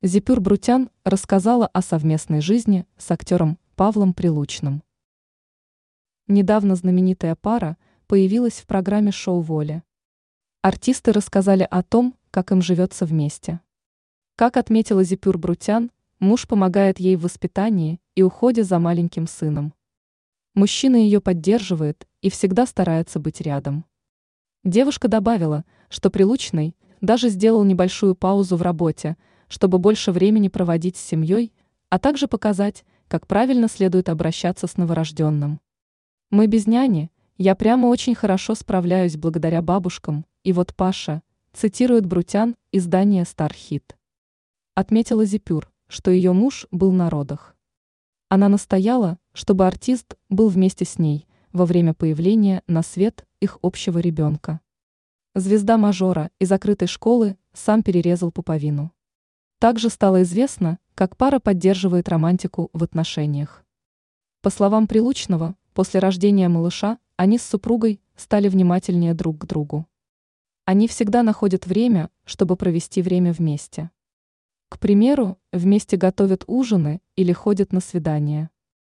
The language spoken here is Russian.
Зипюр Брутян рассказала о совместной жизни с актером Павлом Прилучным. Недавно знаменитая пара появилась в программе «Шоу Воля». Артисты рассказали о том, как им живется вместе. Как отметила Зипюр Брутян, муж помогает ей в воспитании и уходе за маленьким сыном. Мужчина ее поддерживает и всегда старается быть рядом. Девушка добавила, что Прилучный даже сделал небольшую паузу в работе – чтобы больше времени проводить с семьей, а также показать, как правильно следует обращаться с новорожденным. Мы без няни, я прямо очень хорошо справляюсь благодаря бабушкам, и вот Паша, цитирует Брутян издание «Стархит». Отметила Зипюр, что ее муж был на родах. Она настояла, чтобы артист был вместе с ней во время появления на свет их общего ребенка. Звезда мажора и закрытой школы сам перерезал пуповину. Также стало известно, как пара поддерживает романтику в отношениях. По словам Прилучного, после рождения малыша они с супругой стали внимательнее друг к другу. Они всегда находят время, чтобы провести время вместе. К примеру, вместе готовят ужины или ходят на свидания.